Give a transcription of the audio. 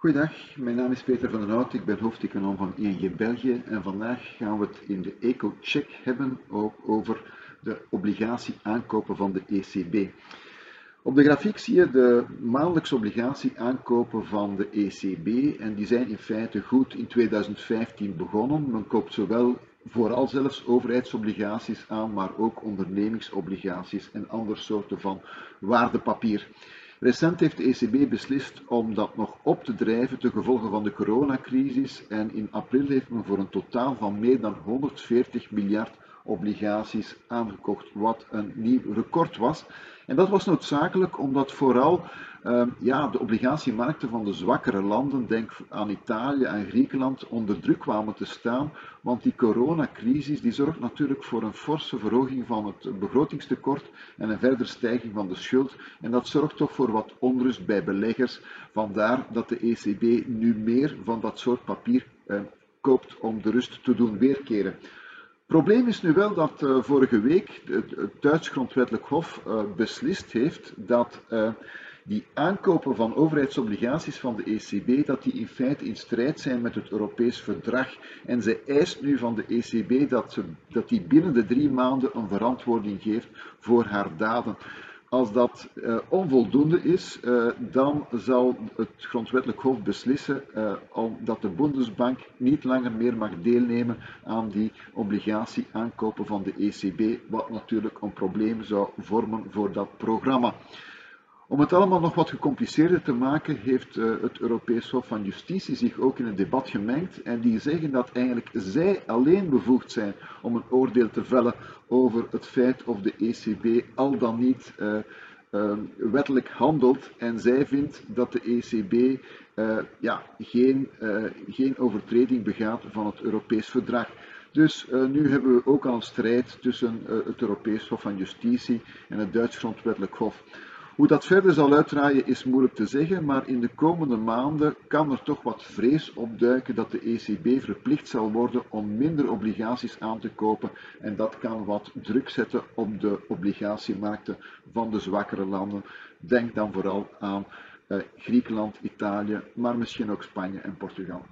Goedendag, mijn naam is Peter van den Hout, ik ben hoofdeconoom van ING België en vandaag gaan we het in de EcoCheck hebben over de obligatie aankopen van de ECB. Op de grafiek zie je de maandelijkse obligatie aankopen van de ECB en die zijn in feite goed in 2015 begonnen. Men koopt zowel vooral zelfs overheidsobligaties aan, maar ook ondernemingsobligaties en andere soorten van waardepapier. Recent heeft de ECB beslist om dat nog op te drijven ten gevolge van de coronacrisis en in april heeft men voor een totaal van meer dan 140 miljard obligaties aangekocht, wat een nieuw record was. En dat was noodzakelijk omdat vooral uh, ja, de obligatiemarkten van de zwakkere landen, denk aan Italië en Griekenland, onder druk kwamen te staan. Want die coronacrisis die zorgt natuurlijk voor een forse verhoging van het begrotingstekort en een verdere stijging van de schuld. En dat zorgt toch voor wat onrust bij beleggers. Vandaar dat de ECB nu meer van dat soort papier uh, koopt om de rust te doen weerkeren probleem is nu wel dat uh, vorige week het, Duits Grondwettelijk Hof uh, beslist heeft dat uh, die aankopen van overheidsobligaties van de ECB, dat die in feite in strijd zijn met het Europees Verdrag. En zij eist nu van de ECB dat, ze, dat die binnen de drie maanden een verantwoording geeft voor haar daden. Als dat uh, onvoldoende is, uh, dan zal het grondwettelijk hof beslissen uh, dat de Bundesbank niet langer meer mag deelnemen aan die obligatie aankopen van de ECB, wat natuurlijk een probleem zou vormen voor dat programma. Om het allemaal nog wat gecompliceerder te maken, heeft uh, het Europees Hof van Justitie zich ook in het debat gemengd en die zeggen dat eigenlijk zij alleen bevoegd zijn om een oordeel te vellen over het feit of de ECB al dan niet uh, uh, wettelijk handelt. En zij vindt dat de ECB ja, geen, geen overtreding begaat van het Europees Verdrag. Dus nu hebben we ook al een strijd tussen het Europees Hof van Justitie en het Duits Grondwettelijk Hof. Hoe dat verder zal uitdraaien is moeilijk te zeggen, maar in de komende maanden kan er toch wat vrees opduiken dat de ECB verplicht zal worden om minder obligaties aan te kopen en dat kan wat druk zetten op de obligatiemarkten van de zwakkere landen. Denk dan vooral aan uh, Griekenland, Italië, maar misschien ook Spanje en Portugal.